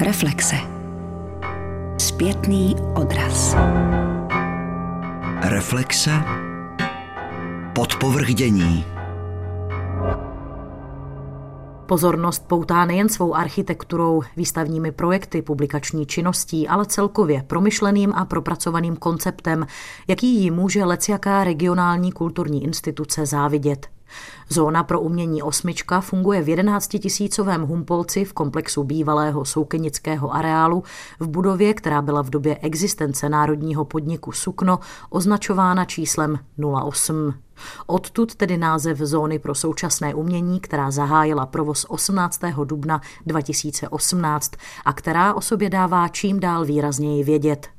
Reflexe. Zpětný odraz. Reflexe. Podpovrdění. Pozornost poutá nejen svou architekturou, výstavními projekty, publikační činností, ale celkově promyšleným a propracovaným konceptem, jaký jí může lecjaká regionální kulturní instituce závidět. Zóna pro umění Osmička funguje v 11 tisícovém Humpolci v komplexu bývalého soukenického areálu v budově, která byla v době existence národního podniku Sukno označována číslem 08. Odtud tedy název Zóny pro současné umění, která zahájila provoz 18. dubna 2018 a která o sobě dává čím dál výrazněji vědět.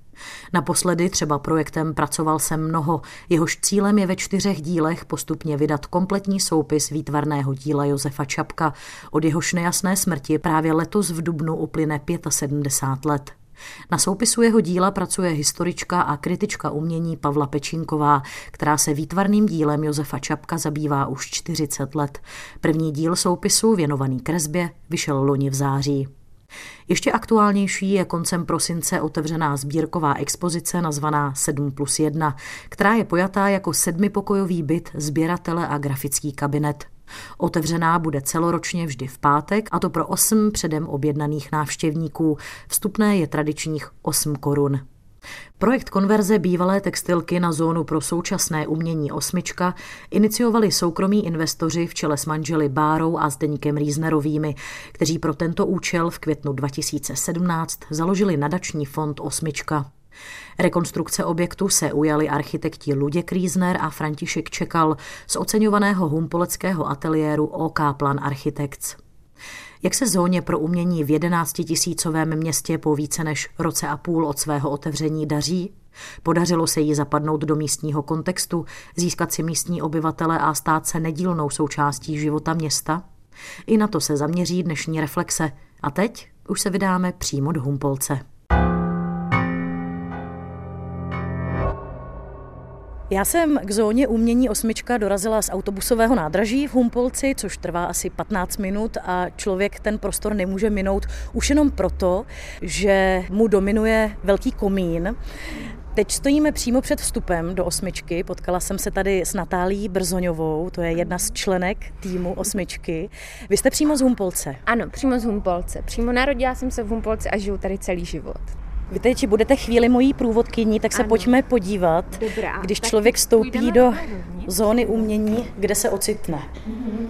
Naposledy třeba projektem Pracoval jsem mnoho, jehož cílem je ve čtyřech dílech postupně vydat kompletní soupis výtvarného díla Josefa Čapka. Od jehož nejasné smrti právě letos v Dubnu uplyne 75 let. Na soupisu jeho díla pracuje historička a kritička umění Pavla Pečínková, která se výtvarným dílem Josefa Čapka zabývá už 40 let. První díl soupisu, věnovaný kresbě, vyšel loni v září. Ještě aktuálnější je koncem prosince otevřená sbírková expozice nazvaná 7 plus 1, která je pojatá jako sedmipokojový byt, sběratele a grafický kabinet. Otevřená bude celoročně vždy v pátek, a to pro osm předem objednaných návštěvníků. Vstupné je tradičních 8 korun. Projekt konverze bývalé textilky na zónu pro současné umění Osmička iniciovali soukromí investoři v čele s manželi Bárou a Zdeňkem Rýznerovými, kteří pro tento účel v květnu 2017 založili nadační fond Osmička. Rekonstrukce objektu se ujali architekti Luděk Rýzner a František Čekal z oceňovaného humpoleckého ateliéru OK Plan Architects. Jak se zóně pro umění v 11 tisícovém městě po více než roce a půl od svého otevření daří? Podařilo se jí zapadnout do místního kontextu, získat si místní obyvatele a stát se nedílnou součástí života města? I na to se zaměří dnešní reflexe. A teď už se vydáme přímo do Humpolce. Já jsem k zóně umění osmička dorazila z autobusového nádraží v Humpolci, což trvá asi 15 minut a člověk ten prostor nemůže minout už jenom proto, že mu dominuje velký komín. Teď stojíme přímo před vstupem do osmičky. Potkala jsem se tady s Natálí Brzoňovou, to je jedna z členek týmu osmičky. Vy jste přímo z Humpolce? Ano, přímo z Humpolce. Přímo narodila jsem se v Humpolci a žiju tady celý život. Vy teď budete chvíli mojí průvodkyní, tak se ano. pojďme podívat, Dobrá, když člověk vstoupí do zóny umění, kde se ocitne. Mm-hmm.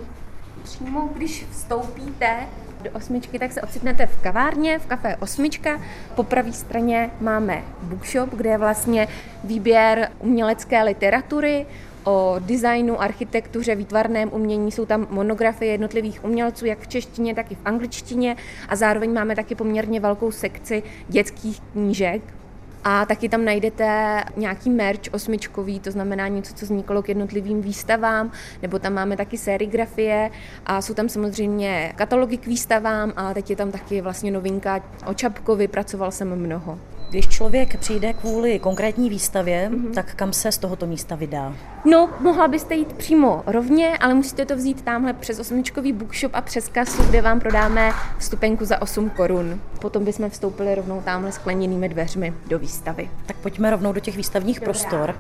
Přímo když vstoupíte do osmičky, tak se ocitnete v kavárně, v kafé Osmička. Po pravé straně máme bookshop, kde je vlastně výběr umělecké literatury, o designu, architektuře, výtvarném umění. Jsou tam monografie jednotlivých umělců, jak v češtině, tak i v angličtině. A zároveň máme taky poměrně velkou sekci dětských knížek, a taky tam najdete nějaký merch osmičkový, to znamená něco, co vzniklo k jednotlivým výstavám, nebo tam máme taky serigrafie a jsou tam samozřejmě katalogy k výstavám a teď je tam taky vlastně novinka o Čapkovi, pracoval jsem mnoho. Když člověk přijde kvůli konkrétní výstavě, mm-hmm. tak kam se z tohoto místa vydá? No, mohla byste jít přímo rovně, ale musíte to vzít tamhle přes osmičkový bookshop a přes kasu, kde vám prodáme vstupenku za 8 korun. Potom bychom vstoupili rovnou tamhle skleněnými dveřmi do výstavy. Tak pojďme rovnou do těch výstavních Dobrá. prostor.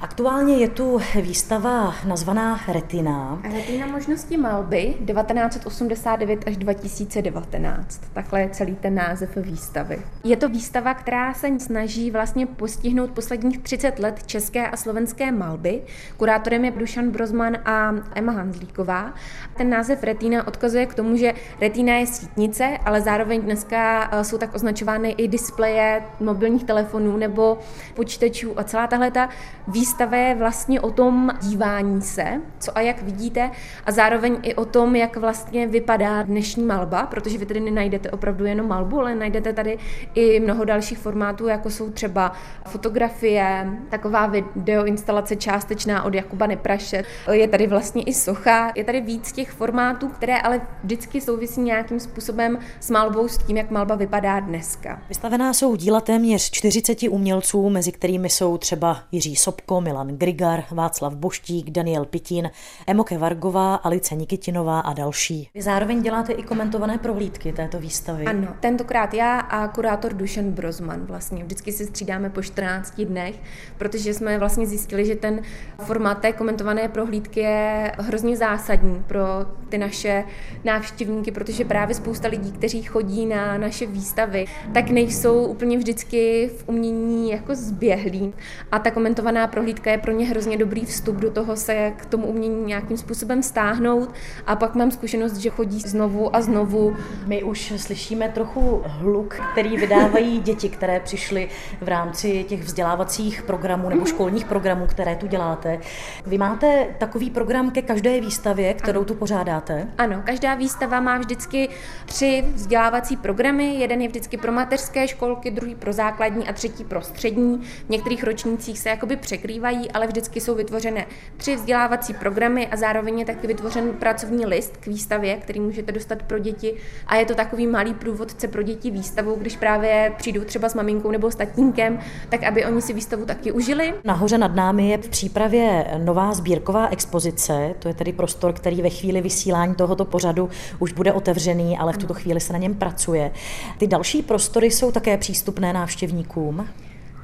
Aktuálně je tu výstava nazvaná Retina. Retina možnosti malby 1989 až 2019. Takhle je celý ten název výstavy. Je to výstava, která se snaží vlastně postihnout posledních 30 let české a slovenské malby. Kurátorem je Dušan Brozman a Emma Hanzlíková. Ten název Retina odkazuje k tomu, že Retina je sítnice, ale zároveň dneska eh, jsou tak označovány i displeje mobilních telefonů nebo počítačů a celá tahle ta výstava výstava je vlastně o tom dívání se, co a jak vidíte, a zároveň i o tom, jak vlastně vypadá dnešní malba, protože vy tedy nenajdete opravdu jenom malbu, ale najdete tady i mnoho dalších formátů, jako jsou třeba fotografie, taková videoinstalace částečná od Jakuba Nepraše, je tady vlastně i socha, je tady víc těch formátů, které ale vždycky souvisí nějakým způsobem s malbou, s tím, jak malba vypadá dneska. Vystavená jsou díla téměř 40 umělců, mezi kterými jsou třeba Jiří Sobko, Milan Grigar, Václav Boštík, Daniel Pitín, Emoke Vargová, Alice Nikitinová a další. Vy zároveň děláte i komentované prohlídky této výstavy. Ano, tentokrát já a kurátor Dušan Brozman vlastně. Vždycky se střídáme po 14 dnech, protože jsme vlastně zjistili, že ten formát té komentované prohlídky je hrozně zásadní pro ty naše návštěvníky, protože právě spousta lidí, kteří chodí na naše výstavy, tak nejsou úplně vždycky v umění jako zběhlí. A ta komentovaná prohlídka je pro ně hrozně dobrý vstup do toho se k tomu umění nějakým způsobem stáhnout. A pak mám zkušenost, že chodí znovu a znovu. My už slyšíme trochu hluk, který vydávají děti, které přišly v rámci těch vzdělávacích programů nebo školních programů, které tu děláte. Vy máte takový program ke každé výstavě, kterou tu pořádáte? Ano, každá výstava má vždycky tři vzdělávací programy. Jeden je vždycky pro mateřské školky, druhý pro základní a třetí pro střední. V některých ročnících se jakoby překrývají, ale vždycky jsou vytvořené tři vzdělávací programy a zároveň je taky vytvořen pracovní list k výstavě, který můžete dostat pro děti. A je to takový malý průvodce pro děti výstavou, když právě přijdou třeba s maminkou nebo s tatínkem, tak aby oni si výstavu taky užili. Nahoře nad námi je v přípravě nová sbírková expozice, to je tedy prostor, který ve chvíli vysílání tohoto pořadu už bude otevřený, ale v tuto chvíli se na něm pracuje. Ty další prostory jsou také přístupné návštěvníkům?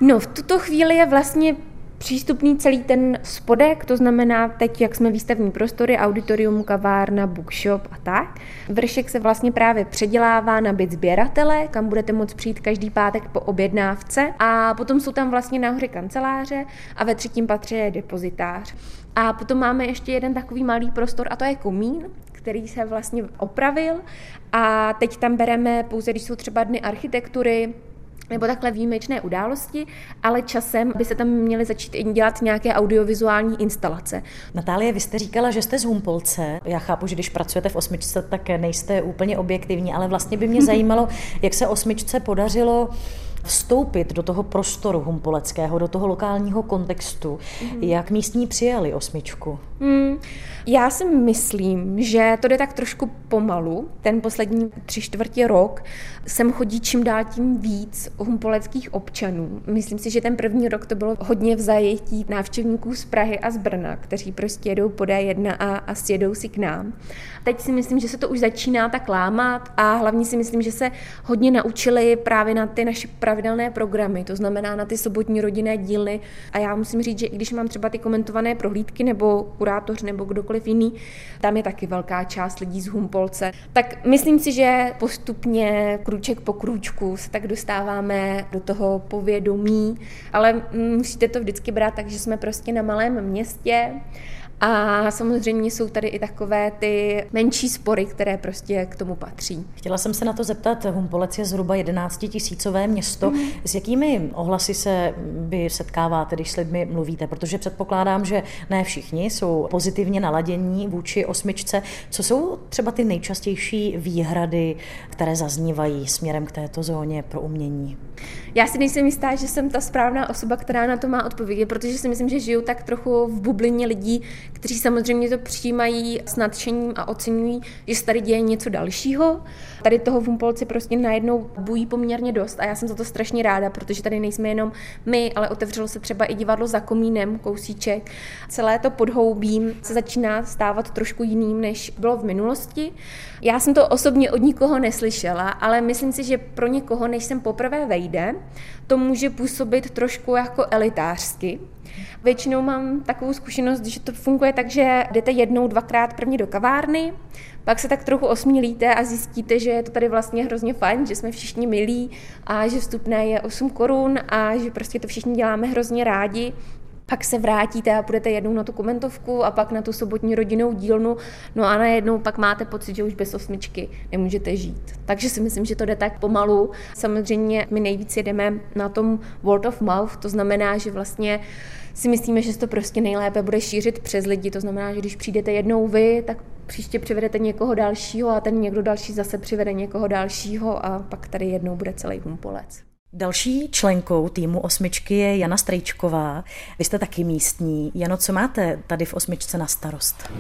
No, v tuto chvíli je vlastně přístupný celý ten spodek, to znamená teď, jak jsme výstavní prostory, auditorium, kavárna, bookshop a tak. Vršek se vlastně právě předělává na byt sběratele, kam budete moct přijít každý pátek po objednávce a potom jsou tam vlastně nahoře kanceláře a ve třetím patře je depozitář. A potom máme ještě jeden takový malý prostor a to je komín, který se vlastně opravil a teď tam bereme pouze, když jsou třeba dny architektury, nebo takhle výjimečné události, ale časem by se tam měly začít i dělat nějaké audiovizuální instalace. Natálie, vy jste říkala, že jste z Humpolce. Já chápu, že když pracujete v osmičce, tak nejste úplně objektivní, ale vlastně by mě zajímalo, jak se osmičce podařilo vstoupit do toho prostoru humpoleckého, do toho lokálního kontextu, mm. jak místní přijali osmičku? Mm, já si myslím, že to jde tak trošku pomalu. Ten poslední tři čtvrtě rok sem chodí čím dál tím víc humpoleckých občanů. Myslím si, že ten první rok to bylo hodně v zajetí návštěvníků z Prahy a z Brna, kteří prostě jedou po D1 a, a sjedou si k nám. Teď si myslím, že se to už začíná tak lámat a hlavně si myslím, že se hodně naučili právě na ty naše pravidelné programy, to znamená na ty sobotní rodinné díly. A já musím říct, že i když mám třeba ty komentované prohlídky nebo kurátoř nebo kdokoliv jiný, tam je taky velká část lidí z Humpolce. Tak myslím si, že postupně krůček po krůčku se tak dostáváme do toho povědomí, ale musíte to vždycky brát tak, že jsme prostě na malém městě a samozřejmě jsou tady i takové ty menší spory, které prostě k tomu patří. Chtěla jsem se na to zeptat, Humpolec je zhruba 11 tisícové město. Mm. S jakými ohlasy se vy setkáváte, když s lidmi mluvíte? Protože předpokládám, že ne všichni jsou pozitivně naladění vůči osmičce. Co jsou třeba ty nejčastější výhrady, které zaznívají směrem k této zóně pro umění? Já si nejsem jistá, že jsem ta správná osoba, která na to má odpovědět, protože si myslím, že žiju tak trochu v bublině lidí, kteří samozřejmě to přijímají s nadšením a oceňují, že se tady děje něco dalšího. Tady toho v Humpolci prostě najednou bují poměrně dost a já jsem za to strašně ráda, protože tady nejsme jenom my, ale otevřelo se třeba i divadlo za komínem, kousíček. Celé to podhoubím se začíná stávat trošku jiným, než bylo v minulosti. Já jsem to osobně od nikoho neslyšela, ale myslím si, že pro někoho, než jsem poprvé vejde, to může působit trošku jako elitářsky. Většinou mám takovou zkušenost, že to funguje tak, že jdete jednou, dvakrát prvně do kavárny, pak se tak trochu osmílíte a zjistíte, že je to tady vlastně hrozně fajn, že jsme všichni milí a že vstupné je 8 korun a že prostě to všichni děláme hrozně rádi pak se vrátíte a půjdete jednou na tu komentovku a pak na tu sobotní rodinnou dílnu, no a najednou pak máte pocit, že už bez osmičky nemůžete žít. Takže si myslím, že to jde tak pomalu. Samozřejmě my nejvíc jedeme na tom word of mouth, to znamená, že vlastně si myslíme, že to prostě nejlépe bude šířit přes lidi. To znamená, že když přijdete jednou vy, tak příště přivedete někoho dalšího a ten někdo další zase přivede někoho dalšího a pak tady jednou bude celý humpolec. Další členkou týmu osmičky je Jana Strejčková. Vy jste taky místní. Jano, co máte tady v osmičce na starost?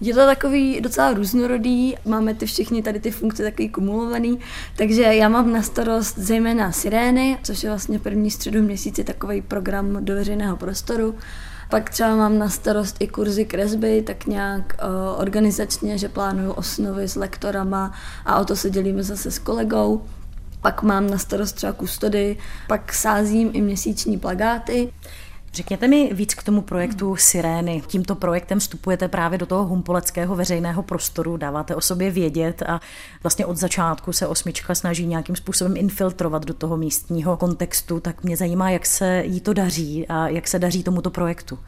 Je to takový docela různorodý, máme ty všichni tady ty funkce takový kumulovaný, takže já mám na starost zejména Sirény, což je vlastně první středu měsíci takový program do veřejného prostoru. Pak třeba mám na starost i kurzy kresby, tak nějak uh, organizačně, že plánuju osnovy s lektorama a o to se dělíme zase s kolegou. Pak mám na starost třeba kustody, pak sázím i měsíční plagáty. Řekněte mi víc k tomu projektu Sirény. Tímto projektem vstupujete právě do toho humpoleckého veřejného prostoru, dáváte o sobě vědět a vlastně od začátku se osmička snaží nějakým způsobem infiltrovat do toho místního kontextu. Tak mě zajímá, jak se jí to daří a jak se daří tomuto projektu.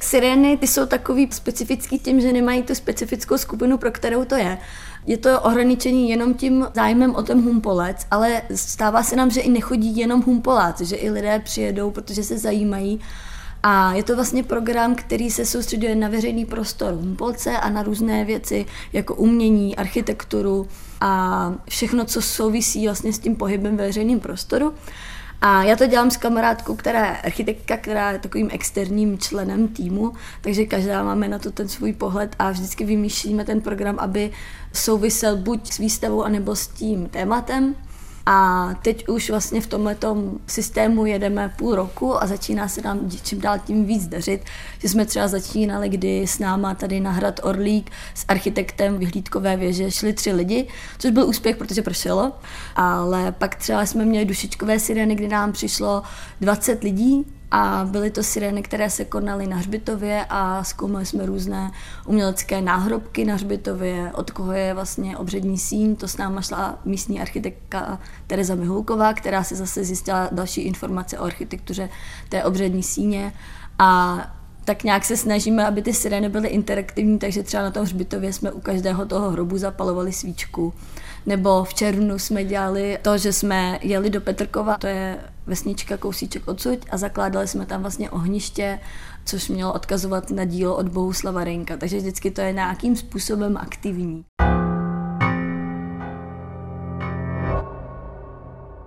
Sirény ty jsou takový specifický tím, že nemají tu specifickou skupinu, pro kterou to je. Je to ohraničení jenom tím zájmem o ten humpolec, ale stává se nám, že i nechodí jenom humpoláci, že i lidé přijedou, protože se zajímají a je to vlastně program, který se soustředuje na veřejný prostor Humpolce a na různé věci jako umění, architekturu a všechno, co souvisí vlastně s tím pohybem ve veřejném prostoru. A já to dělám s kamarádkou, která je architektka, která je takovým externím členem týmu, takže každá máme na to ten svůj pohled a vždycky vymýšlíme ten program, aby souvisel buď s výstavou, anebo s tím tématem. A teď už vlastně v tomhle systému jedeme půl roku a začíná se nám čím dál tím víc dařit, že jsme třeba začínali, kdy s náma tady na hrad Orlík s architektem vyhlídkové věže šli tři lidi, což byl úspěch, protože pršelo, ale pak třeba jsme měli dušičkové sireny, kdy nám přišlo 20 lidí a byly to sirény, které se konaly na hřbitově a zkoumali jsme různé umělecké náhrobky na hřbitově, od koho je vlastně obřední síň. To s náma šla místní architektka Tereza Mihulková, která si zase zjistila další informace o architektuře té obřední síně. A tak nějak se snažíme, aby ty sirény byly interaktivní, takže třeba na tom hřbitově jsme u každého toho hrobu zapalovali svíčku. Nebo v červnu jsme dělali to, že jsme jeli do Petrkova, to je vesnička kousíček odsud a zakládali jsme tam vlastně ohniště, což mělo odkazovat na dílo od Bohuslava Renka. Takže vždycky to je nějakým způsobem aktivní.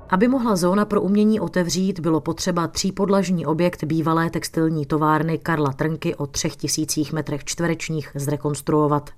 Aby mohla zóna pro umění otevřít, bylo potřeba třípodlažní objekt bývalé textilní továrny Karla Trnky o třech tisících metrech čtverečních zrekonstruovat.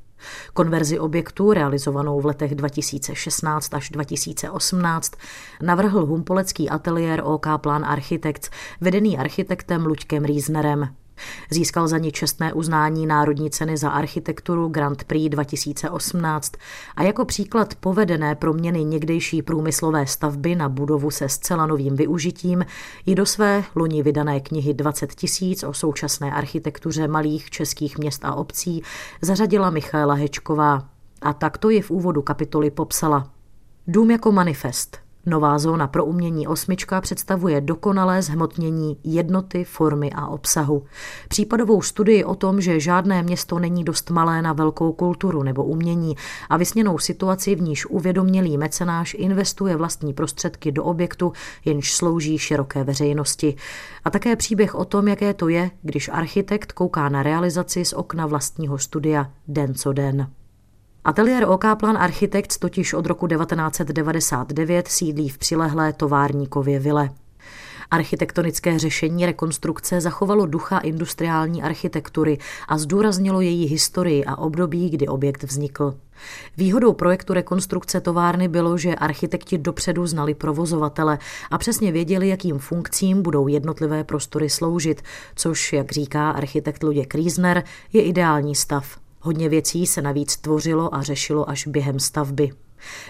Konverzi objektu, realizovanou v letech 2016 až 2018, navrhl humpolecký ateliér OK Plan Architects, vedený architektem Luďkem Riesnerem. Získal za ní čestné uznání Národní ceny za architekturu Grand Prix 2018 a jako příklad povedené proměny někdejší průmyslové stavby na budovu se zcela novým využitím ji do své loni vydané knihy 20 tisíc o současné architektuře malých českých měst a obcí zařadila Michaela Hečková. A takto je v úvodu kapitoly popsala. Dům jako manifest, Nová zóna pro umění osmička představuje dokonalé zhmotnění jednoty, formy a obsahu. Případovou studii o tom, že žádné město není dost malé na velkou kulturu nebo umění a vysněnou situaci, v níž uvědomělý mecenáš investuje vlastní prostředky do objektu, jenž slouží široké veřejnosti. A také příběh o tom, jaké to je, když architekt kouká na realizaci z okna vlastního studia den co den. Ateliér OK Plan Architects totiž od roku 1999 sídlí v přilehlé továrníkově vile. Architektonické řešení rekonstrukce zachovalo ducha industriální architektury a zdůraznilo její historii a období, kdy objekt vznikl. Výhodou projektu rekonstrukce továrny bylo, že architekti dopředu znali provozovatele a přesně věděli, jakým funkcím budou jednotlivé prostory sloužit, což, jak říká architekt Luděk Riesner, je ideální stav. Hodně věcí se navíc tvořilo a řešilo až během stavby.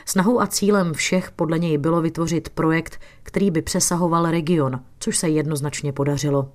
Snahou a cílem všech podle něj bylo vytvořit projekt, který by přesahoval region, což se jednoznačně podařilo.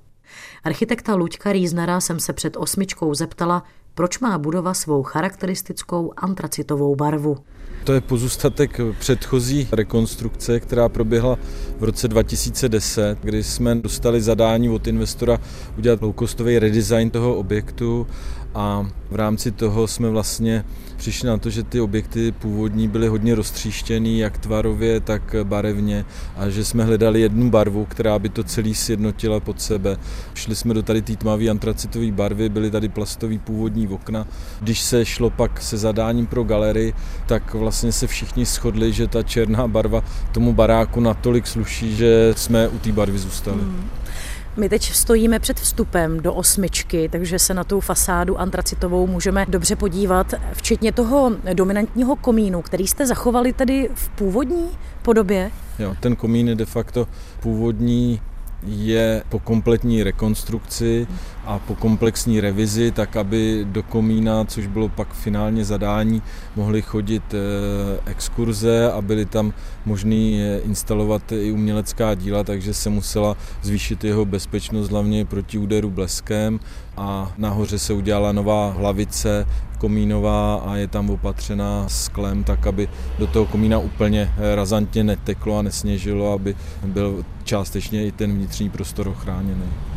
Architekta Luďka Rýznera jsem se před osmičkou zeptala, proč má budova svou charakteristickou antracitovou barvu. To je pozůstatek předchozí rekonstrukce, která proběhla v roce 2010, kdy jsme dostali zadání od investora udělat loukostový redesign toho objektu a v rámci toho jsme vlastně přišli na to, že ty objekty původní byly hodně roztříštěný, jak tvarově, tak barevně a že jsme hledali jednu barvu, která by to celý sjednotila pod sebe. Šli jsme do tady té tmavé antracitové barvy, byly tady plastové původní okna. Když se šlo pak se zadáním pro galerii, tak vlastně se všichni shodli, že ta černá barva tomu baráku natolik sluší, že jsme u té barvy zůstali. Hmm. My teď stojíme před vstupem do osmičky, takže se na tu fasádu antracitovou můžeme dobře podívat, včetně toho dominantního komínu, který jste zachovali tedy v původní podobě. Jo, ten komín je de facto původní je po kompletní rekonstrukci a po komplexní revizi, tak aby do komína, což bylo pak finálně zadání, mohly chodit eh, exkurze a byly tam možný instalovat i umělecká díla, takže se musela zvýšit jeho bezpečnost hlavně proti úderu bleskem a nahoře se udělala nová hlavice komínová a je tam opatřená sklem, tak aby do toho komína úplně eh, razantně neteklo a nesněžilo, aby byl částečně i ten vnitřní prostor ochráněný.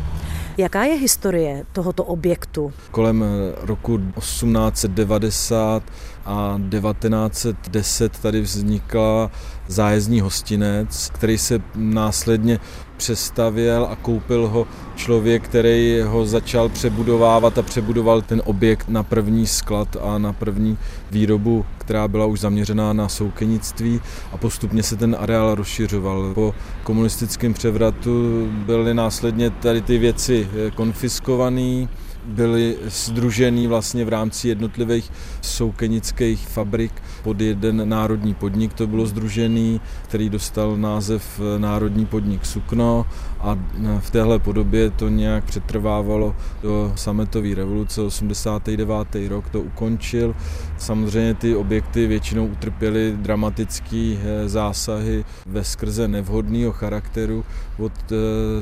Jaká je historie tohoto objektu? Kolem eh, roku 1890 a 1910 tady vznikla zájezdní hostinec, který se následně přestavěl a koupil ho člověk, který ho začal přebudovávat a přebudoval ten objekt na první sklad a na první výrobu, která byla už zaměřená na soukenictví a postupně se ten areál rozšiřoval. Po komunistickém převratu byly následně tady ty věci konfiskované, byly združený vlastně v rámci jednotlivých soukenických fabrik pod jeden národní podnik. To bylo združený, který dostal název Národní podnik Sukno a v téhle podobě to nějak přetrvávalo do sametové revoluce. 89. rok to ukončil. Samozřejmě ty objekty většinou utrpěly dramatické eh, zásahy ve skrze nevhodného charakteru od eh,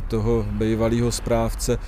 toho bývalého správce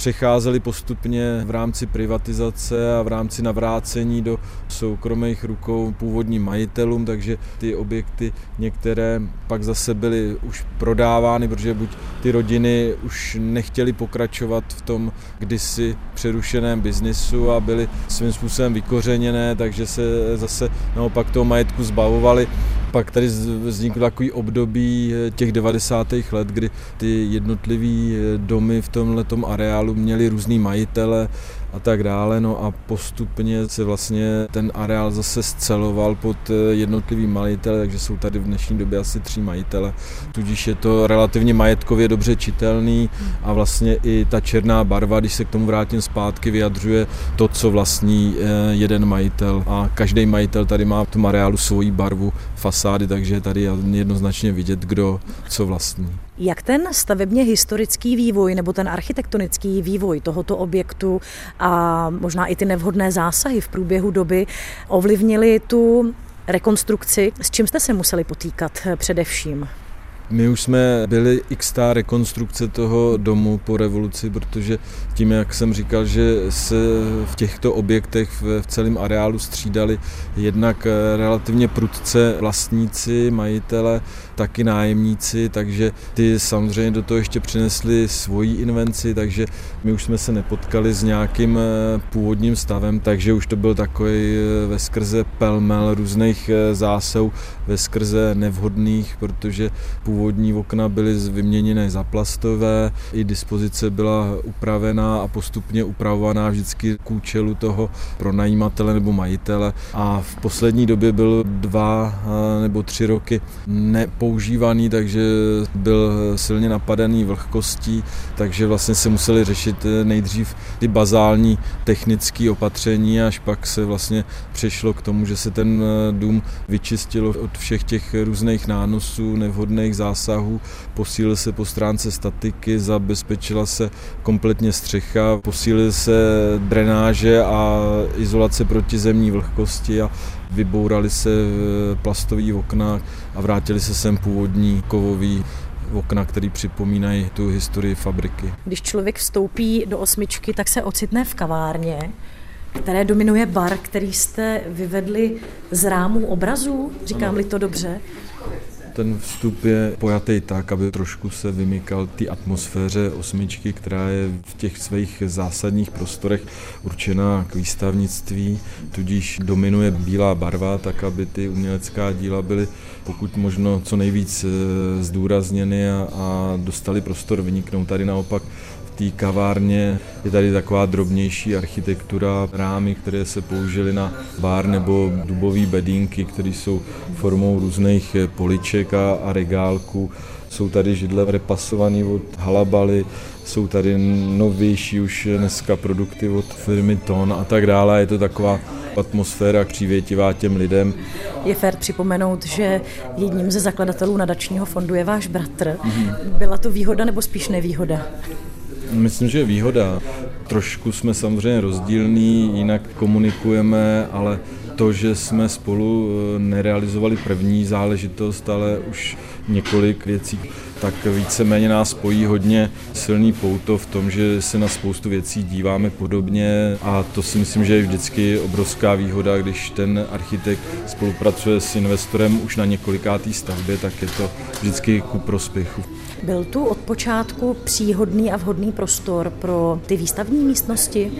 přecházely postupně v rámci privatizace a v rámci navrácení do soukromých rukou původním majitelům, takže ty objekty některé pak zase byly už prodávány, protože buď ty rodiny už nechtěly pokračovat v tom kdysi přerušeném biznisu a byly svým způsobem vykořeněné, takže se zase naopak toho majetku zbavovali. Pak tady vzniklo takový období eh, těch 90. let, kdy ty jednotlivé eh, domy v tomhle areálu měly různý majitele a tak dále. No a postupně se vlastně ten areál zase sceloval pod eh, jednotlivý majitele, takže jsou tady v dnešní době asi tři majitele. Tudíž je to relativně majetkově dobře čitelný a vlastně i ta černá barva, když se k tomu vrátím zpátky, vyjadřuje to, co vlastní jeden majitel. A každý majitel tady má v tom areálu svoji barvu fasády, takže je tady jednoznačně vidět, kdo co vlastní. Jak ten stavebně historický vývoj nebo ten architektonický vývoj tohoto objektu a možná i ty nevhodné zásahy v průběhu doby ovlivnili tu rekonstrukci, s čím jste se museli potýkat především? My už jsme byli x rekonstrukce toho domu po revoluci, protože tím, jak jsem říkal, že se v těchto objektech v celém areálu střídali jednak relativně prudce vlastníci, majitele, taky nájemníci, takže ty samozřejmě do toho ještě přinesli svoji invenci, takže my už jsme se nepotkali s nějakým eh, původním stavem, takže už to byl takový eh, ve skrze pelmel různých eh, zásahů, ve skrze nevhodných, protože původní okna byly vyměněné za plastové, i dispozice byla upravená a postupně upravovaná vždycky k účelu toho pronajímatele nebo majitele. A v poslední době byl dva nebo tři roky nepoužitelný používaný, takže byl silně napadený vlhkostí, takže vlastně se museli řešit eh, nejdřív ty bazální technické opatření, až pak se vlastně přešlo k tomu, že se ten eh, dům vyčistil od všech těch různých nánosů, nevhodných zásahů, posílil se po stránce statiky, zabezpečila se kompletně střecha, posílil se drenáže a izolace proti zemní vlhkosti a vybourali se plastové okna a vrátili se sem původní kovový okna, které připomínají tu historii fabriky. Když člověk vstoupí do osmičky, tak se ocitne v kavárně, které dominuje bar, který jste vyvedli z rámů obrazů, říkám-li to dobře. Ten vstup je pojatý tak, aby trošku se vymykal té atmosféře osmičky, která je v těch svých zásadních prostorech určená k výstavnictví, tudíž dominuje bílá barva, tak aby ty umělecká díla byly pokud možno co nejvíc eh, zdůrazněny a, a dostali prostor vyniknout. Tady naopak té kavárně je tady taková drobnější architektura, rámy, které se použily na bar nebo dubové bedínky, které jsou formou různých poliček a, a regálků. Jsou tady židle repasované od Halabaly, jsou tady novější už dneska produkty od firmy Ton a tak dále. Je to taková atmosféra přívětivá těm lidem. Je fér připomenout, že jedním ze zakladatelů nadačního fondu je váš bratr. Mm-hmm. Byla to výhoda nebo spíš nevýhoda? Myslím, že je výhoda. trošku jsme samozřejmě rozdílní, jinak komunikujeme, ale to, že jsme spolu eh, nerealizovali první záležitost, ale už několik věcí, tak víceméně nás spojí hodně silný pouto v tom, že se na spoustu věcí díváme podobně a to si myslím, že je vždycky obrovská výhoda, když ten architekt spolupracuje s investorem už na několikátý stavbě, tak je to vždycky ku prospěchu. Byl tu od počátku příhodný a vhodný prostor pro ty výstavní místnosti?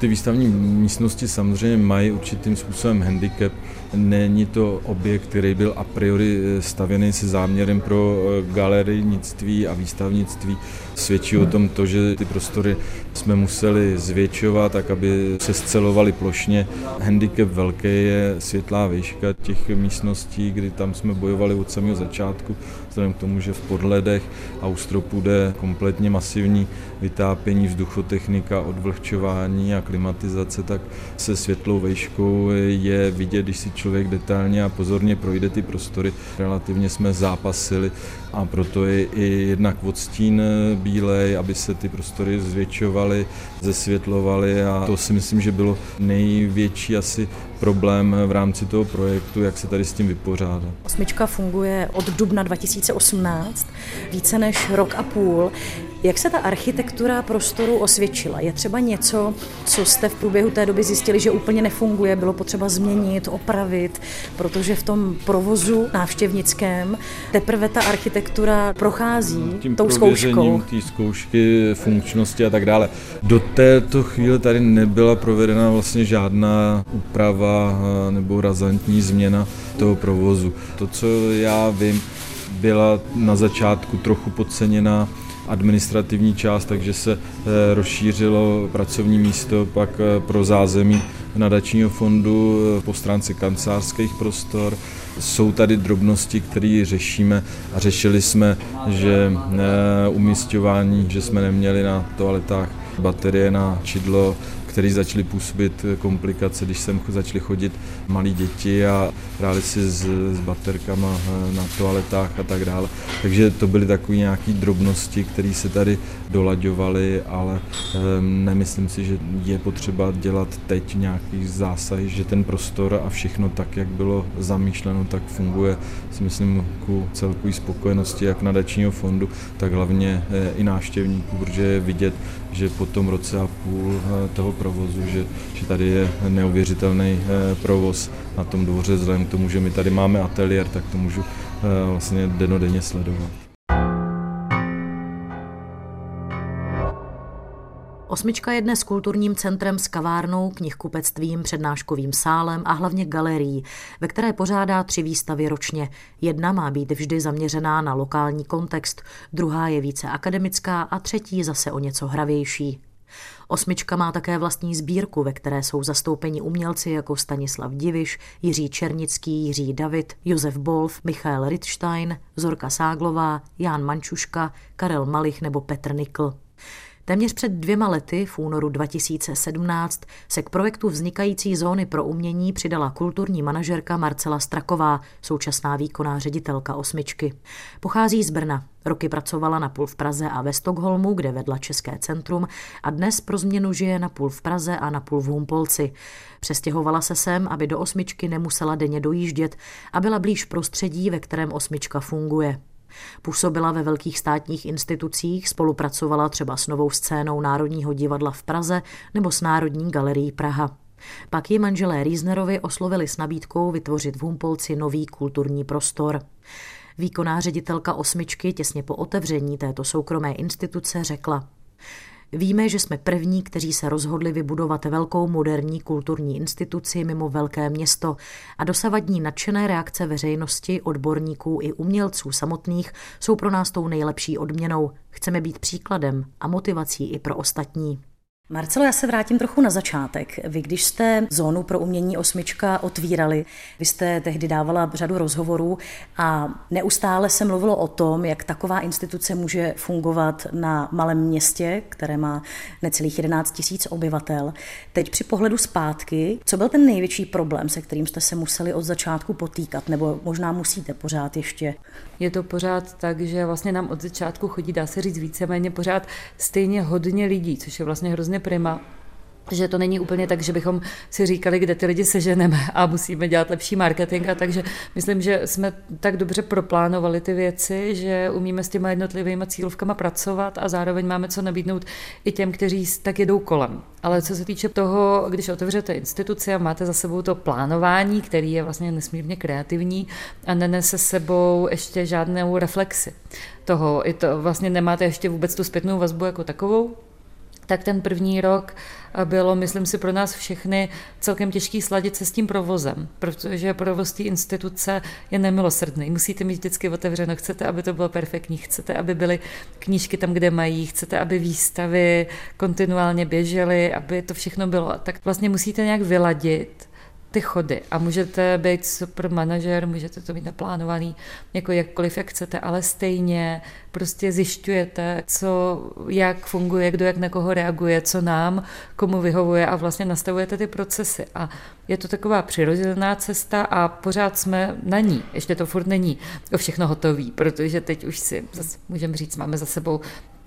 Ty výstavní místnosti samozřejmě mají určitým způsobem handicap. Není to objekt, který byl a priori stavěný se záměrem pro eh, galerijnictví a výstavnictví. Svědčí o tom to, že ty prostory jsme museli zvětšovat, tak aby se scelovaly plošně. Handicap velký je světlá výška těch místností, kdy tam jsme bojovali od samého začátku, vzhledem k tomu, že v podledech a u stropu jde kompletně masivní vytápění, vzduchotechnika, odvlhčování a klimatizace, tak se světlou výškou je vidět, když si člověk detailně a pozorně projde ty prostory. Relativně jsme zápasili a proto je i jednak odstín bílej, aby se ty prostory zvětšovaly, zesvětlovaly a to si myslím, že bylo největší asi problém v rámci toho projektu, jak se tady s tím vypořádat. Osmička funguje od dubna 2018, více než rok a půl. Jak se ta architektura prostoru osvědčila? Je třeba něco, co jste v průběhu té doby zjistili, že úplně nefunguje, bylo potřeba změnit, opravit, protože v tom provozu návštěvnickém teprve ta architektura prochází Tím tou zkouškou. té zkoušky, funkčnosti a tak dále. Do této chvíle tady nebyla provedena vlastně žádná úprava eh, nebo razantní změna toho provozu. To, co já vím, byla na začátku trochu podceněná administrativní část, takže se eh, rozšířilo pracovní místo pak eh, pro zázemí nadačního fondu eh, po stránce kancelářských prostor. Jsou tady drobnosti, které řešíme a řešili jsme, že umístěvání, že jsme neměli na toaletách baterie na čidlo, který začaly působit komplikace, když sem začaly chodit malí děti a hráli si s, s baterkama eh, na toaletách a tak dále. Takže to byly takové nějaké drobnosti, které se tady dolaďovaly, ale um, nemyslím si, že je potřeba dělat teď nějaký zásah, že ten prostor a všechno tak, jak bylo zamýšleno, tak funguje, si myslím, ku celkové spokojenosti jak nadačního fondu, tak hlavně eh, i návštěvníků, protože je vidět, že po tom roce a půl eh, toho provozu, že, že tady je neuvěřitelný eh, provoz na tom dvoře, vzhledem k tomu, že my tady máme ateliér, tak to můžu eh, vlastně denodenně sledovat. Osmička je dnes kulturním centrem s kavárnou, knihkupectvím, přednáškovým sálem a hlavně galerií, ve které pořádá tři výstavy ročně. Jedna má být vždy zaměřená na lokální kontext, druhá je více akademická a třetí zase o něco hravější. Osmička má také vlastní sbírku, ve které jsou zastoupeni umělci jako Stanislav Diviš, Jiří Černický, Jiří David, Josef Bolf, Michael Rittstein, Zorka Ságlová, Jan Mančuška, Karel Malich nebo Petr Nikl. Téměř před dvěma lety, v únoru 2017, se k projektu vznikající zóny pro umění přidala kulturní manažerka Marcela Straková, současná výkonná ředitelka osmičky. Pochází z Brna. Roky pracovala na půl v Praze a ve Stockholmu, kde vedla České centrum a dnes pro změnu žije na půl v Praze a na půl v Humpolci. Přestěhovala se sem, aby do osmičky nemusela denně dojíždět a byla blíž prostředí, ve kterém osmička funguje. Působila ve velkých státních institucích, spolupracovala třeba s novou scénou Národního divadla v Praze nebo s Národní galerií Praha. Pak ji manželé Riesnerovi oslovili s nabídkou vytvořit v Humpolci nový kulturní prostor. Výkonná ředitelka osmičky těsně po otevření této soukromé instituce řekla Víme, že jsme první, kteří se rozhodli vybudovat velkou moderní kulturní instituci mimo velké město a dosavadní nadšené reakce veřejnosti, odborníků i umělců samotných jsou pro nás tou nejlepší odměnou. Chceme být příkladem a motivací i pro ostatní. Marcelo, já se vrátím trochu na začátek. Vy, když jste zónu pro umění osmička otvírali, vy jste tehdy dávala řadu rozhovorů a neustále se mluvilo o tom, jak taková instituce může fungovat na malém městě, které má necelých 11 tisíc obyvatel. Teď při pohledu zpátky, co byl ten největší problém, se kterým jste se museli od začátku potýkat, nebo možná musíte pořád ještě? Je to pořád tak, že vlastně nám od začátku chodí, dá se říct víceméně pořád stejně hodně lidí, což je vlastně hrozně Prima, že to není úplně tak, že bychom si říkali, kde ty lidi seženeme a musíme dělat lepší marketing. A takže myslím, že jsme tak dobře proplánovali ty věci, že umíme s těma jednotlivými cílovkama pracovat a zároveň máme co nabídnout i těm, kteří tak jedou kolem. Ale co se týče toho, když otevřete instituci a máte za sebou to plánování, který je vlastně nesmírně kreativní a nenese sebou ještě žádnou reflexi toho, i to vlastně nemáte ještě vůbec tu zpětnou vazbu jako takovou, tak ten první rok bylo, myslím si, pro nás všechny celkem těžký sladit se s tím provozem, protože provoz té instituce je nemilosrdný. Musíte mít vždycky otevřeno, chcete, aby to bylo perfektní, chcete, aby byly knížky tam, kde mají, chcete, aby výstavy kontinuálně běžely, aby to všechno bylo. Tak vlastně musíte nějak vyladit ty chody a můžete být super manažer, můžete to mít naplánovaný jako jakkoliv, jak chcete, ale stejně prostě zjišťujete, co, jak funguje, kdo jak na koho reaguje, co nám, komu vyhovuje a vlastně nastavujete ty procesy. A je to taková přirozená cesta a pořád jsme na ní. Ještě to furt není všechno hotový, protože teď už si zase můžeme říct, máme za sebou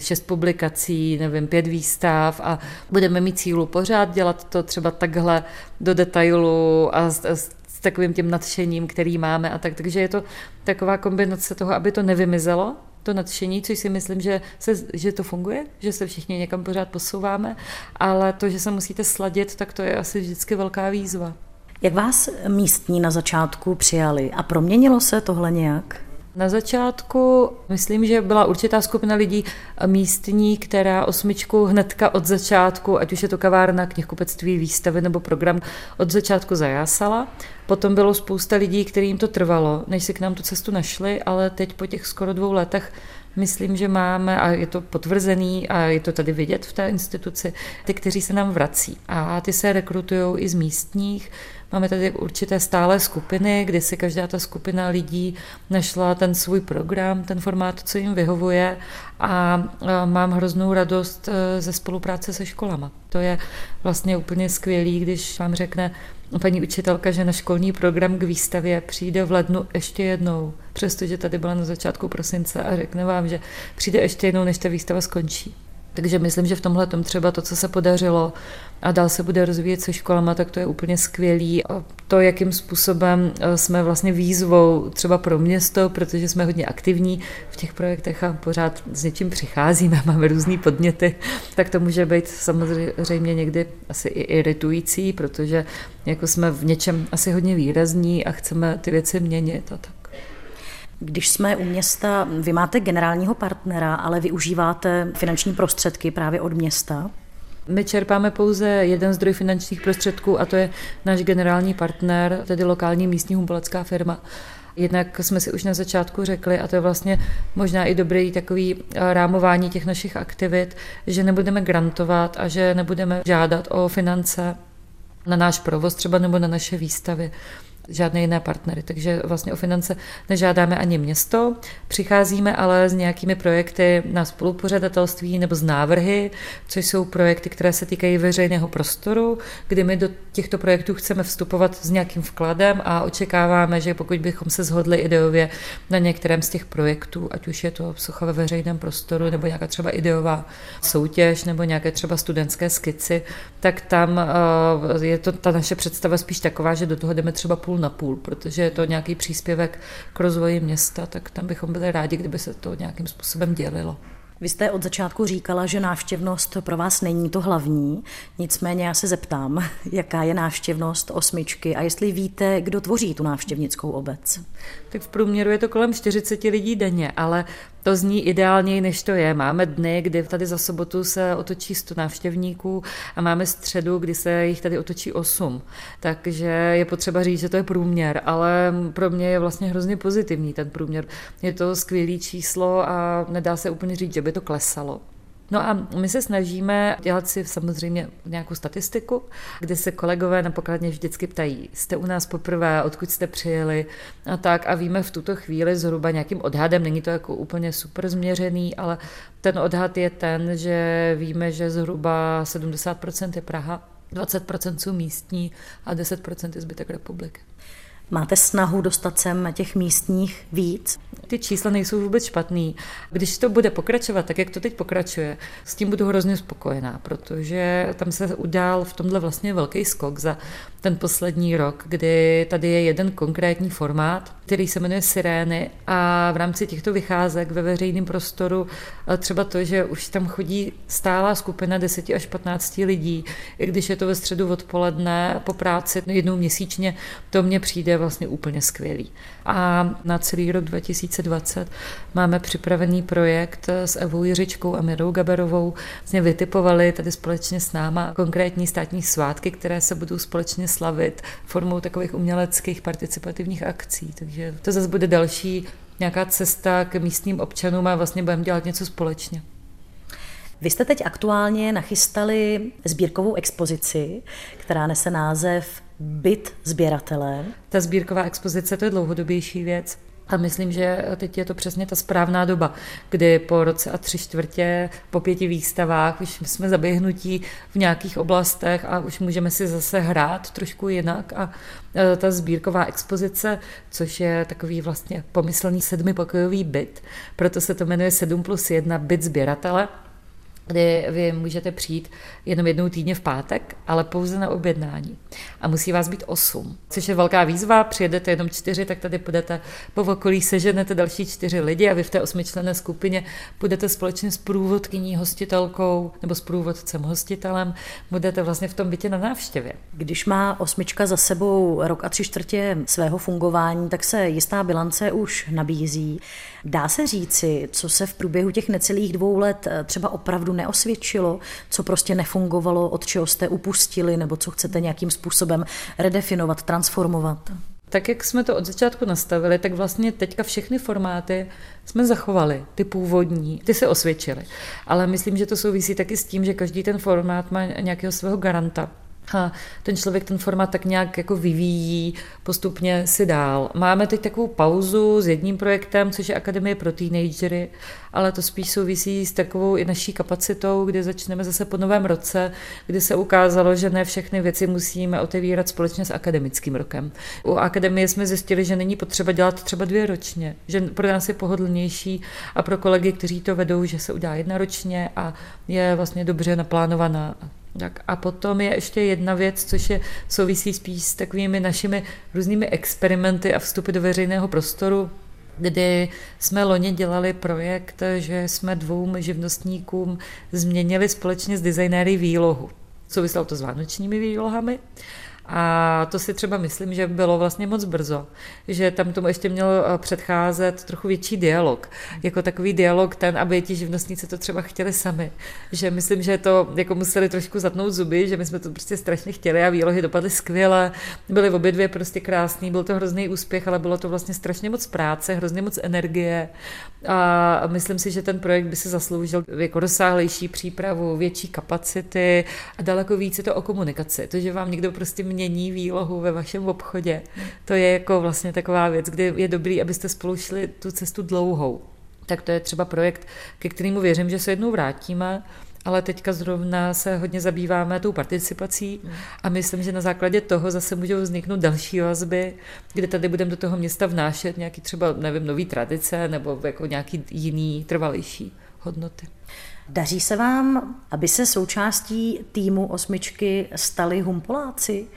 šest publikací, nevím, pět výstav a budeme mít cílu pořád dělat to třeba takhle do detailu a s, s, s takovým tím nadšením, který máme a tak. Takže je to taková kombinace toho, aby to nevymizelo, to nadšení, což si myslím, že, se, že to funguje, že se všichni někam pořád posouváme, ale to, že se musíte sladit, tak to je asi vždycky velká výzva. Jak vás místní na začátku přijali a proměnilo se tohle nějak? Na začátku myslím, že byla určitá skupina lidí místní, která osmičku hnedka od začátku, ať už je to kavárna, knihkupectví, výstavy nebo program, od začátku zajásala. Potom bylo spousta lidí, kterým to trvalo, než si k nám tu cestu našli, ale teď po těch skoro dvou letech Myslím, že máme, a je to potvrzený, a je to tady vidět v té instituci, ty, kteří se nám vrací. A ty se rekrutují i z místních. Máme tady určité stále skupiny, kde si každá ta skupina lidí našla ten svůj program, ten formát, co jim vyhovuje a mám hroznou radost e, ze spolupráce se školama. To je vlastně úplně skvělý, když vám řekne paní učitelka, že na školní program k výstavě přijde v lednu ještě jednou, přestože tady byla na začátku prosince a řekne vám, že přijde ještě jednou, než ta výstava skončí. Takže myslím, že v tomhle tom třeba to, co se podařilo a dál se bude rozvíjet se školama, tak to je úplně skvělý. A to, jakým způsobem eh, jsme vlastně výzvou třeba pro město, protože jsme hodně aktivní v těch projektech a pořád s něčím přicházíme, máme různé podněty, tak to může být samozřejmě někdy asi i iritující, protože jako jsme v něčem asi hodně výrazní a chceme ty věci měnit a tak. Když jsme u města, vy máte generálního partnera, ale využíváte finanční prostředky právě od města. My čerpáme pouze jeden zdroj finančních prostředků a to je náš generální partner, tedy lokální místní humbolecká firma. Jednak jsme si už na začátku řekli, a to je vlastně možná i dobrý takový eh, rámování těch našich aktivit, že nebudeme grantovat a že nebudeme žádat o finance na náš provoz třeba nebo na naše výstavy žádné jiné partnery, takže vlastně o finance nežádáme ani město, přicházíme ale s nějakými projekty na spolupořadatelství nebo z návrhy, což jsou projekty, které se týkají veřejného prostoru, kdy my do těchto projektů chceme vstupovat s nějakým vkladem a očekáváme, že pokud bychom se shodli ideově na některém z těch projektů, ať už je to socha ve veřejném prostoru nebo nějaká třeba ideová soutěž nebo nějaké třeba studentské skici, tak tam eh, je to ta naše představa spíš taková, že do toho jdeme třeba půl půl na půl, protože je to nějaký příspěvek k rozvoji města, tak tam bychom byli rádi, kdyby se to nějakým způsobem dělilo. Vy jste od začátku říkala, že návštěvnost pro vás není to hlavní, nicméně já se zeptám, jaká je návštěvnost osmičky a jestli víte, kdo tvoří tu návštěvnickou obec. Tak v průměru je to kolem 40 lidí denně, ale to zní ideálněji, než to je. Máme dny, kdy tady za sobotu se otočí 100 návštěvníků a máme středu, kdy se jich tady otočí 8. Takže je potřeba říct, že to je průměr, ale pro mě je vlastně hrozně pozitivní ten průměr. Je to skvělé číslo a nedá se úplně říct, že by to klesalo. No a my se snažíme dělat si samozřejmě nějakou statistiku, kde se kolegové na pokladně vždycky ptají, jste u nás poprvé, odkud jste přijeli a tak a víme v tuto chvíli zhruba nějakým odhadem, není to jako úplně super změřený, ale ten odhad je ten, že víme, že zhruba 70% je Praha, 20% jsou místní a 10% je zbytek republiky. Máte snahu dostat sem těch místních víc? Ty čísla nejsou vůbec špatný. Když to bude pokračovat tak, jak to teď pokračuje, s tím budu hrozně spokojená, protože tam se udál v tomhle vlastně velký skok za ten poslední rok, kdy tady je jeden konkrétní formát, který se jmenuje Sirény a v rámci těchto vycházek ve veřejném prostoru třeba to, že už tam chodí stálá skupina 10 až 15 lidí, i když je to ve středu odpoledne po práci jednou měsíčně, to mně přijde vlastně úplně skvělý. A na celý rok 2020 máme připravený projekt s Evou Jiřičkou a Mirou Gaberovou. Vlastně vytipovali tady společně s náma konkrétní státní svátky, které se budou společně slavit formou takových uměleckých participativních akcí. Takže to zase bude další nějaká cesta k místním občanům a vlastně budeme dělat něco společně. Vy jste teď aktuálně nachystali sbírkovou expozici, která nese název Byt sběratele. Ta sbírková expozice to je dlouhodobější věc. A myslím, že teď je to přesně ta správná doba, kdy po roce a tři čtvrtě, po pěti výstavách, už jsme zaběhnutí v nějakých oblastech a už můžeme si zase hrát trošku jinak. A e, ta sbírková expozice, což je takový vlastně pomyslný sedmipokojový byt, proto se to jmenuje 7 plus 1 byt sběratele, kdy vy můžete přijít jenom jednou týdně v pátek, ale pouze na objednání. A musí vás být osm, což je velká výzva, přijedete jenom čtyři, tak tady budete po okolí, seženete další čtyři lidi a vy v té osmičlené skupině budete společně s průvodkyní hostitelkou nebo s průvodcem hostitelem, budete vlastně v tom bytě na návštěvě. Když má osmička za sebou rok a tři čtvrtě svého fungování, tak se jistá bilance už nabízí. Dá se říci, co se v průběhu těch necelých dvou let třeba opravdu neosvědčilo, co prostě nefungovalo, od čeho jste upustili, nebo co chcete nějakým způsobem redefinovat, transformovat? Tak jak jsme to od začátku nastavili, tak vlastně teďka všechny formáty jsme zachovali, ty původní, ty se osvědčily. Ale myslím, že to souvisí taky s tím, že každý ten formát má nějakého svého garanta. A ten člověk ten formát tak nějak jako vyvíjí postupně si dál. Máme teď takovou pauzu s jedním projektem, což je Akademie pro teenagery, ale to spíš souvisí s takovou i naší kapacitou, kdy začneme zase po novém roce, kdy se ukázalo, že ne všechny věci musíme otevírat společně s akademickým rokem. U akademie jsme zjistili, že není potřeba dělat třeba dvě ročně, že pro nás je pohodlnější a pro kolegy, kteří to vedou, že se udělá jedna ročně a je vlastně dobře naplánovaná. Tak a potom je ještě jedna věc, což je souvisí spíš s takovými našimi různými experimenty a vstupy do veřejného prostoru, kdy jsme loni dělali projekt, že jsme dvou živnostníkům změnili společně s designéry výlohu. Souviselo to s vánočními výlohami a to si třeba myslím, že bylo vlastně moc brzo, že tam tomu ještě měl eh, předcházet trochu větší dialog. Jako takový dialog ten, aby ti živnostníci to třeba chtěli sami. Že myslím, že to jako museli trošku zatnout zuby, že my jsme to prostě strašně chtěli a výlohy dopadly skvěle. Byly obě dvě prostě krásný, byl to hrozný úspěch, ale bylo to vlastně strašně moc práce, hrozně moc energie. A myslím si, že ten projekt by se zasloužil jako rozsáhlejší přípravu, větší kapacity a daleko více to o komunikaci. To, že vám někdo prostě mění výlohu ve vašem obchodě. To je jako vlastně taková věc, kde je dobrý, abyste spolu šli tu cestu dlouhou. Tak to je třeba projekt, ke kterému věřím, že se jednou vrátíme, ale teďka zrovna se hodně zabýváme tou participací a myslím, že na základě toho zase můžou vzniknout další vazby, kde tady budeme do toho města vnášet nějaký třeba, nevím, nový tradice nebo jako nějaký jiný trvalejší hodnoty. Daří se vám, aby se součástí týmu osmičky stali humpoláci?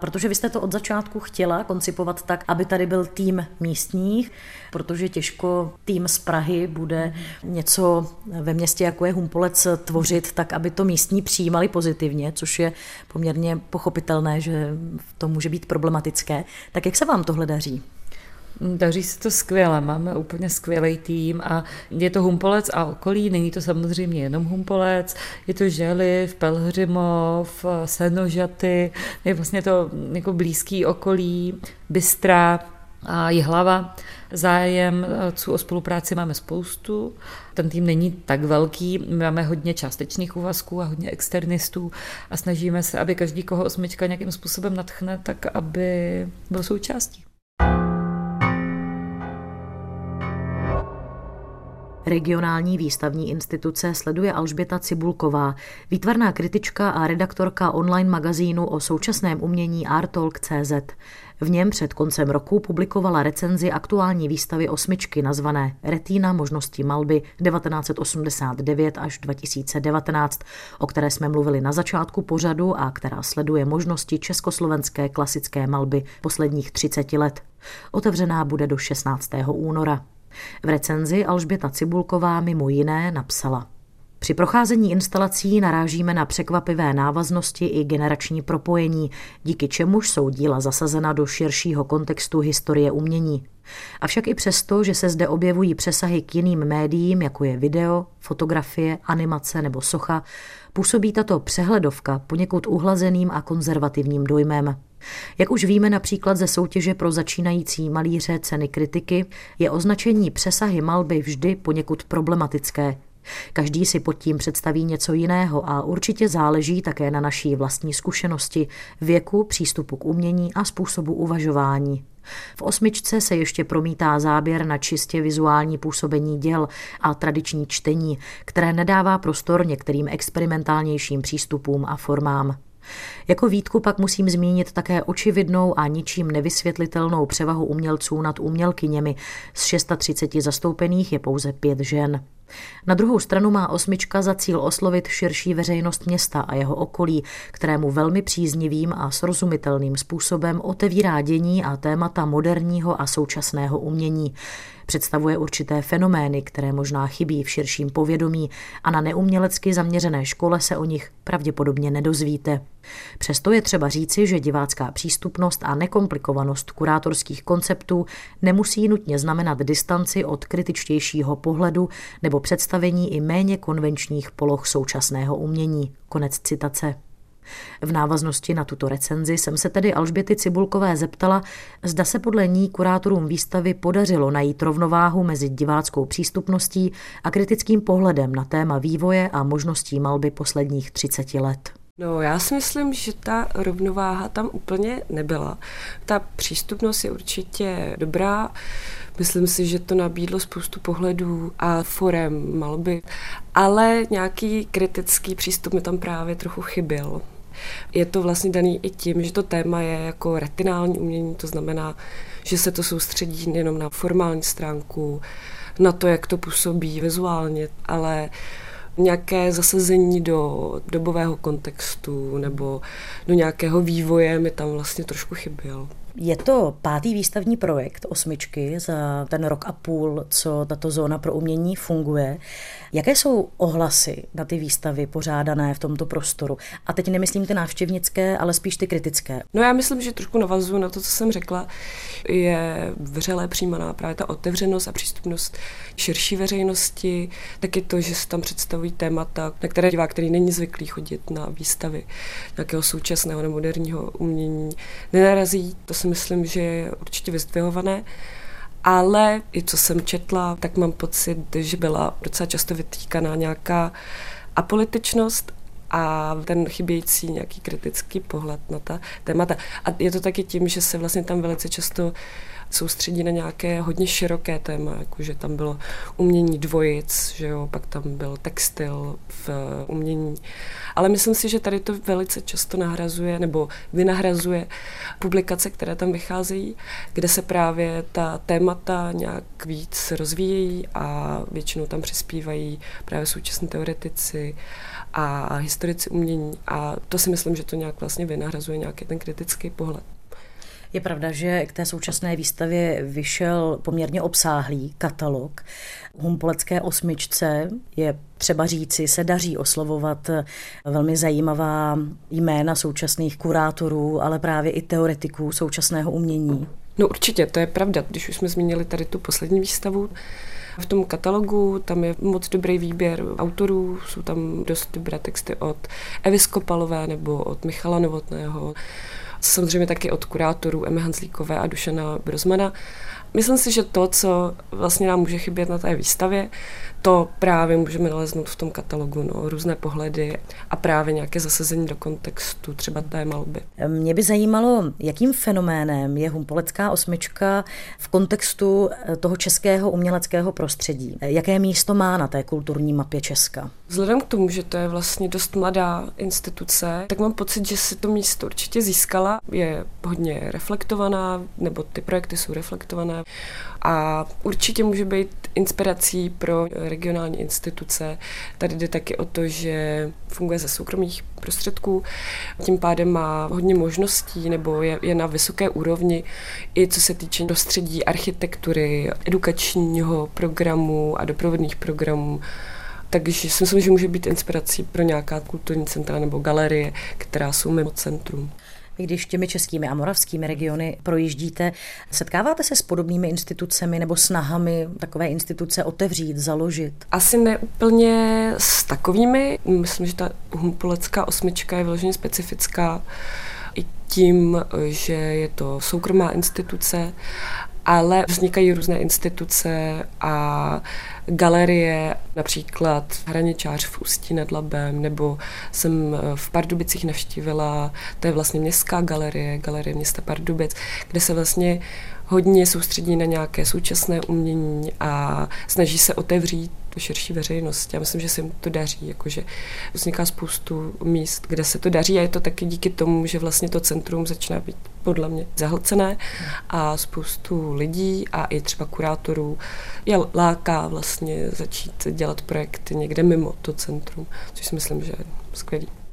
Protože vy jste to od začátku chtěla koncipovat tak, aby tady byl tým místních, protože těžko tým z Prahy bude něco ve městě, jako je Humpolec, tvořit tak, aby to místní přijímali pozitivně, což je poměrně pochopitelné, že to může být problematické. Tak jak se vám tohle daří? Daří se to skvěle, máme úplně skvělý tým a je to Humpolec a okolí, není to samozřejmě jenom Humpolec, je to Želiv, Pelhřimov, Senožaty, je vlastně to jako blízký okolí, Bystra a Jihlava. Zájem o spolupráci máme spoustu. Ten tým není tak velký, my máme hodně částečných úvazků a hodně externistů a snažíme se, aby každý, koho osmička nějakým způsobem natchne, tak aby byl součástí. Regionální výstavní instituce sleduje Alžběta Cibulková, výtvarná kritička a redaktorka online magazínu o současném umění Artolk.cz. V něm před koncem roku publikovala recenzi aktuální výstavy osmičky nazvané Retína možnosti malby 1989 až 2019, o které jsme mluvili na začátku pořadu a která sleduje možnosti československé klasické malby posledních 30 let. Otevřená bude do 16. února. V recenzi Alžběta Cibulková mimo jiné napsala. Při procházení instalací narážíme na překvapivé návaznosti i generační propojení, díky čemuž jsou díla zasazena do širšího kontextu historie umění. Avšak i přesto, že se zde objevují přesahy k jiným médiím, jako je video, fotografie, animace nebo socha, působí tato přehledovka poněkud uhlazeným a konzervativním dojmem. Jak už víme například ze soutěže pro začínající malíře ceny kritiky, je označení přesahy malby vždy poněkud problematické, Každý si pod tím představí něco jiného a určitě záleží také na naší vlastní zkušenosti, věku, přístupu k umění a způsobu uvažování. V osmičce se ještě promítá záběr na čistě vizuální působení děl a tradiční čtení, které nedává prostor některým experimentálnějším přístupům a formám. Jako výtku pak musím zmínit také očividnou a ničím nevysvětlitelnou převahu umělců nad umělkyněmi. Z 630 zastoupených je pouze pět žen. Na druhou stranu má osmička za cíl oslovit širší veřejnost města a jeho okolí, kterému velmi příznivým a srozumitelným způsobem otevírá dění a témata moderního a současného umění. Představuje určité fenomény, které možná chybí v širším povědomí a na neumělecky zaměřené škole se o nich pravděpodobně nedozvíte. Přesto je třeba říci, že divácká přístupnost a nekomplikovanost kurátorských konceptů nemusí nutně znamenat distanci od kritičtějšího pohledu nebo představení i méně konvenčních poloh současného umění. Konec citace. V návaznosti na tuto recenzi jsem se tedy Alžběty Cibulkové zeptala, zda se podle ní kurátorům výstavy podařilo najít rovnováhu mezi diváckou přístupností a kritickým pohledem na téma vývoje a možností malby posledních 30 let. No, já si myslím, že ta rovnováha tam úplně nebyla. Ta přístupnost je určitě dobrá. Myslím si, že to nabídlo spoustu pohledů a forem malby, ale nějaký kritický přístup mi tam právě trochu chyběl. Je to vlastně daný i tím, že to téma je jako retinální umění, to znamená, že se to soustředí jenom na formální stránku, na to, jak to působí vizuálně, ale nějaké zasazení do dobového kontextu nebo do nějakého vývoje mi tam vlastně trošku chybělo. Je to pátý výstavní projekt osmičky za ten rok a půl, co tato zóna pro umění funguje. Jaké jsou ohlasy na ty výstavy pořádané v tomto prostoru? A teď nemyslím ty návštěvnické, ale spíš ty kritické. No já myslím, že trošku navazuju na to, co jsem řekla. Je vřelé přijímaná právě ta otevřenost a přístupnost širší veřejnosti, taky to, že se tam představují témata, na které divák, který není zvyklý chodit na výstavy nějakého současného nebo moderního umění, nenarazí. To si myslím, že je určitě vyzdvihované ale i co jsem četla, tak mám pocit, že byla docela často vytýkaná nějaká apolitičnost a ten chybějící nějaký kritický pohled na ta témata. A je to taky tím, že se vlastně tam velice často soustředí na nějaké hodně široké téma, jakože tam bylo umění dvojic, že jo, pak tam byl textil v umění. Ale myslím si, že tady to velice často nahrazuje nebo vynahrazuje publikace, které tam vycházejí, kde se právě ta témata nějak víc rozvíjejí a většinou tam přispívají právě současní teoretici a historici umění a to si myslím, že to nějak vlastně vynahrazuje nějaký ten kritický pohled. Je pravda, že k té současné výstavě vyšel poměrně obsáhlý katalog. Humpolecké osmičce je třeba říci, se daří oslovovat velmi zajímavá jména současných kurátorů, ale právě i teoretiků současného umění. No určitě, to je pravda. Když už jsme zmínili tady tu poslední výstavu, v tom katalogu tam je moc dobrý výběr autorů, jsou tam dost dobré texty od Evy Skopalové nebo od Michala Novotného samozřejmě taky od kurátorů Emy Hanzlíkové a Dušana Brozmana. Myslím si, že to, co vlastně nám může chybět na té výstavě, to právě můžeme naleznout v tom katalogu, no, různé pohledy a právě nějaké zasazení do kontextu třeba té malby. Mě by zajímalo, jakým fenoménem je Humpolecká osmička v kontextu eh, toho českého uměleckého prostředí. Jaké místo má na té kulturní mapě Česka? Vzhledem k tomu, že to je vlastně dost mladá instituce, tak mám pocit, že si to místo určitě získala. Je hodně reflektovaná, nebo ty projekty jsou reflektované a určitě může být inspirací pro regionální instituce. Tady jde taky o to, že funguje ze soukromých prostředků, tím pádem má hodně možností nebo je, je na vysoké úrovni i co se týče prostředí architektury, edukačního programu a doprovodných programů. Takže si myslím, že může být inspirací pro nějaká kulturní centra nebo galerie, která jsou mimo centrum. Když těmi českými a moravskými regiony projíždíte, setkáváte se s podobnými institucemi nebo snahami takové instituce otevřít, založit? Asi ne úplně s takovými. Myslím, že ta humpolecká osmička je vyloženě specifická i tím, že je to soukromá instituce ale vznikají různé instituce a galerie, například Hraničář v Ústí nad Labem, nebo jsem v Pardubicích navštívila, to je vlastně městská galerie, galerie města Pardubic, kde se vlastně hodně soustředí na nějaké současné umění a snaží se otevřít tu širší veřejnost. Já myslím, že se jim to daří, jakože vzniká spoustu míst, kde se to daří a je to taky díky tomu, že vlastně to centrum začíná být podle mě zahlcené a spoustu lidí a i třeba kurátorů je láká vlastně začít dělat projekty někde mimo to centrum, což si myslím, že je skvělý.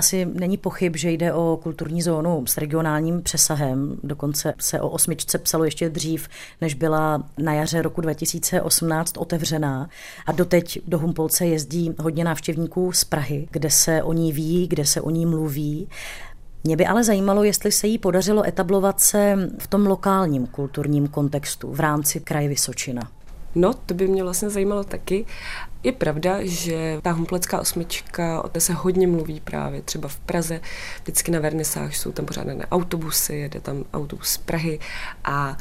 Asi není pochyb, že jde o kulturní zónu s regionálním přesahem. Dokonce se o osmičce psalo ještě dřív, než byla na jaře roku 2018 otevřená. A doteď do Humpolce jezdí hodně návštěvníků z Prahy, kde se o ní ví, kde se o ní mluví. Mě by ale zajímalo, jestli se jí podařilo etablovat se v tom lokálním kulturním kontextu v rámci kraje Vysočina. No, to by mě vlastně zajímalo taky. Je pravda, že ta humplecká osmička, o té se hodně mluví právě třeba v Praze. Vždycky na vernisáž jsou tam pořádané autobusy, jede tam autobus z Prahy a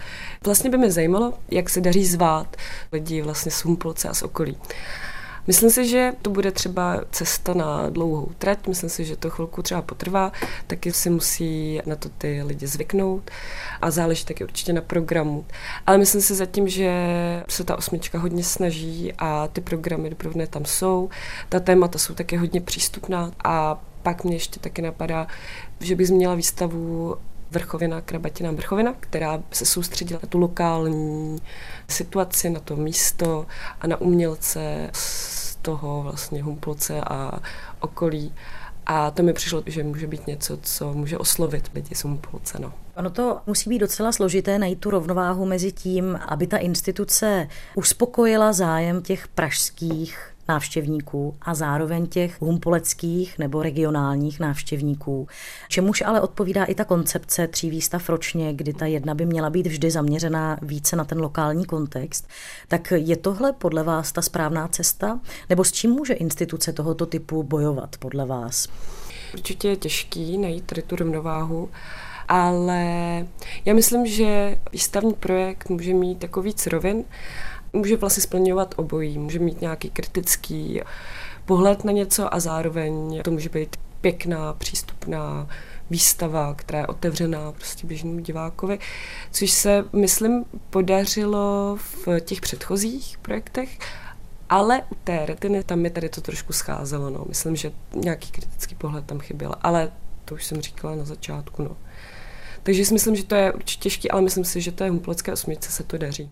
vlastně by mě zajímalo, jak se daří zvát lidi vlastně z Humplce a z okolí. Myslím si, že to bude třeba cesta na dlouhou trať, myslím si, že to chvilku třeba potrvá, taky si musí na to ty lidi zvyknout a záleží taky určitě na programu. Ale myslím si zatím, že se ta osmička hodně snaží a ty programy doprovodné tam jsou, ta témata jsou taky hodně přístupná a pak mě ještě taky napadá, že bych změnila výstavu Vrchovina, Krabatina Vrchovina, která se soustředila na tu lokální situaci, na to místo a na umělce z toho vlastně Humplce a okolí. A to mi přišlo, že může být něco, co může oslovit lidi z Humplce. No. Ono to musí být docela složité najít tu rovnováhu mezi tím, aby ta instituce uspokojila zájem těch pražských návštěvníků a zároveň těch humpoleckých nebo regionálních návštěvníků. Čemuž ale odpovídá i ta koncepce tří výstav ročně, kdy ta jedna by měla být vždy zaměřená více na ten lokální kontext. Tak je tohle podle vás ta správná cesta? Nebo s čím může instituce tohoto typu bojovat podle vás? Určitě je těžký najít tu rovnováhu ale já myslím, že výstavní projekt může mít jako víc rovin může vlastně splňovat obojí. Může mít nějaký kritický pohled na něco a zároveň to může být pěkná, přístupná výstava, která je otevřená prostě běžnému divákovi, což se, myslím, podařilo v těch předchozích projektech, ale u té retiny tam mi tady to trošku scházelo. No. Myslím, že nějaký kritický pohled tam chyběl, ale to už jsem říkala na začátku. No. Takže si myslím, že to je určitě těžké, ale myslím si, že té humplecké osmičce se to daří.